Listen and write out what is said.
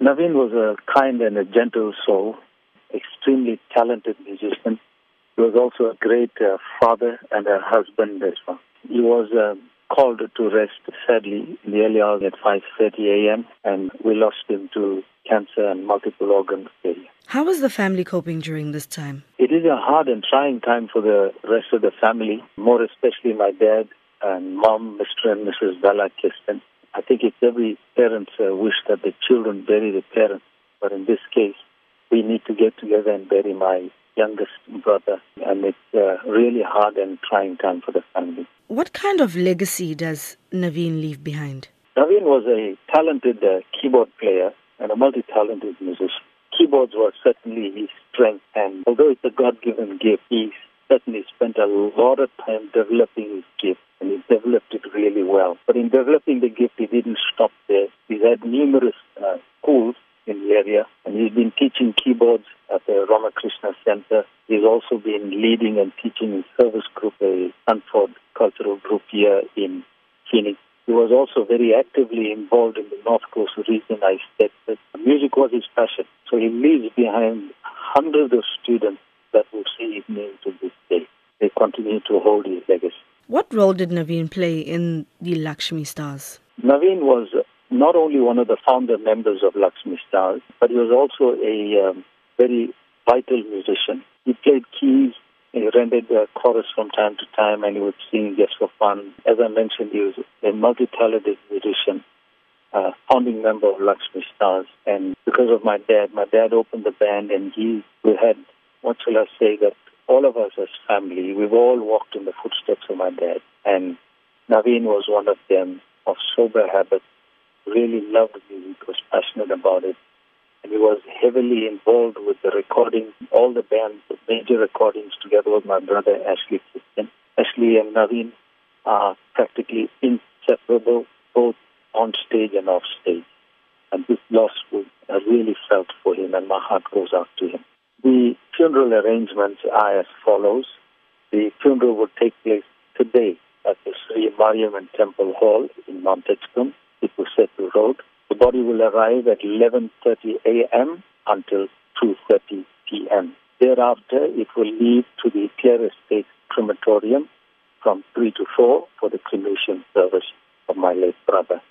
Naveen was a kind and a gentle soul, extremely talented musician. He was also a great uh, father and a husband as well. He was uh, called to rest sadly in the early hours at 5.30 a.m. and we lost him to cancer and multiple organ failure. How was the family coping during this time? It is a hard and trying time for the rest of the family, more especially my dad and mom, Mr. and Mrs. Bella Kisten. I think it's every parent's uh, wish that the children bury the parents, but in this case, we need to get together and bury my youngest brother, and it's a really hard and trying time for the family. What kind of legacy does Naveen leave behind? Naveen was a talented uh, keyboard player and a multi-talented musician. Keyboards were certainly his strength, and although it's a God-given gift, he certainly spent a lot of time developing his gift, and he developed it really well. But in developing the gift, he didn't stop there. He's had numerous uh, schools in the area, and he's been teaching keyboards at the Ramakrishna Center. He's also been leading and teaching in service group, a Sanford cultural group here in Phoenix. He was also very actively involved in the North Coast region. I said that music was his passion. So he leaves behind hundreds of students that will see his name to this continue to hold his legacy. What role did Naveen play in the Luxmi Stars? Naveen was not only one of the founder members of Luxmi Stars, but he was also a um, very vital musician. He played keys, he rendered the chorus from time to time, and he would sing just for fun. As I mentioned, he was a multi-talented musician, uh, founding member of Luxmi Stars. And because of my dad, my dad opened the band, and he we had, what shall I say, that all of us as family, we've all walked in the footsteps of my dad. And Naveen was one of them, of sober habits, really loved music, was passionate about it. And he was heavily involved with the recording, all the bands, the major recordings together with my brother Ashley Kisten. Ashley and Naveen are practically inseparable, both on stage and off stage. And this loss was, really felt for him, and my heart goes out to him. The funeral arrangements are as follows. The funeral would take place today at the Sri Mariamman Temple Hall in Mount Edgecombe, Tipusetu Road. The body will arrive at 11.30 a.m. until 2.30 p.m. Thereafter, it will leave to the Clare Estate crematorium from 3 to 4 for the cremation service of my late brother.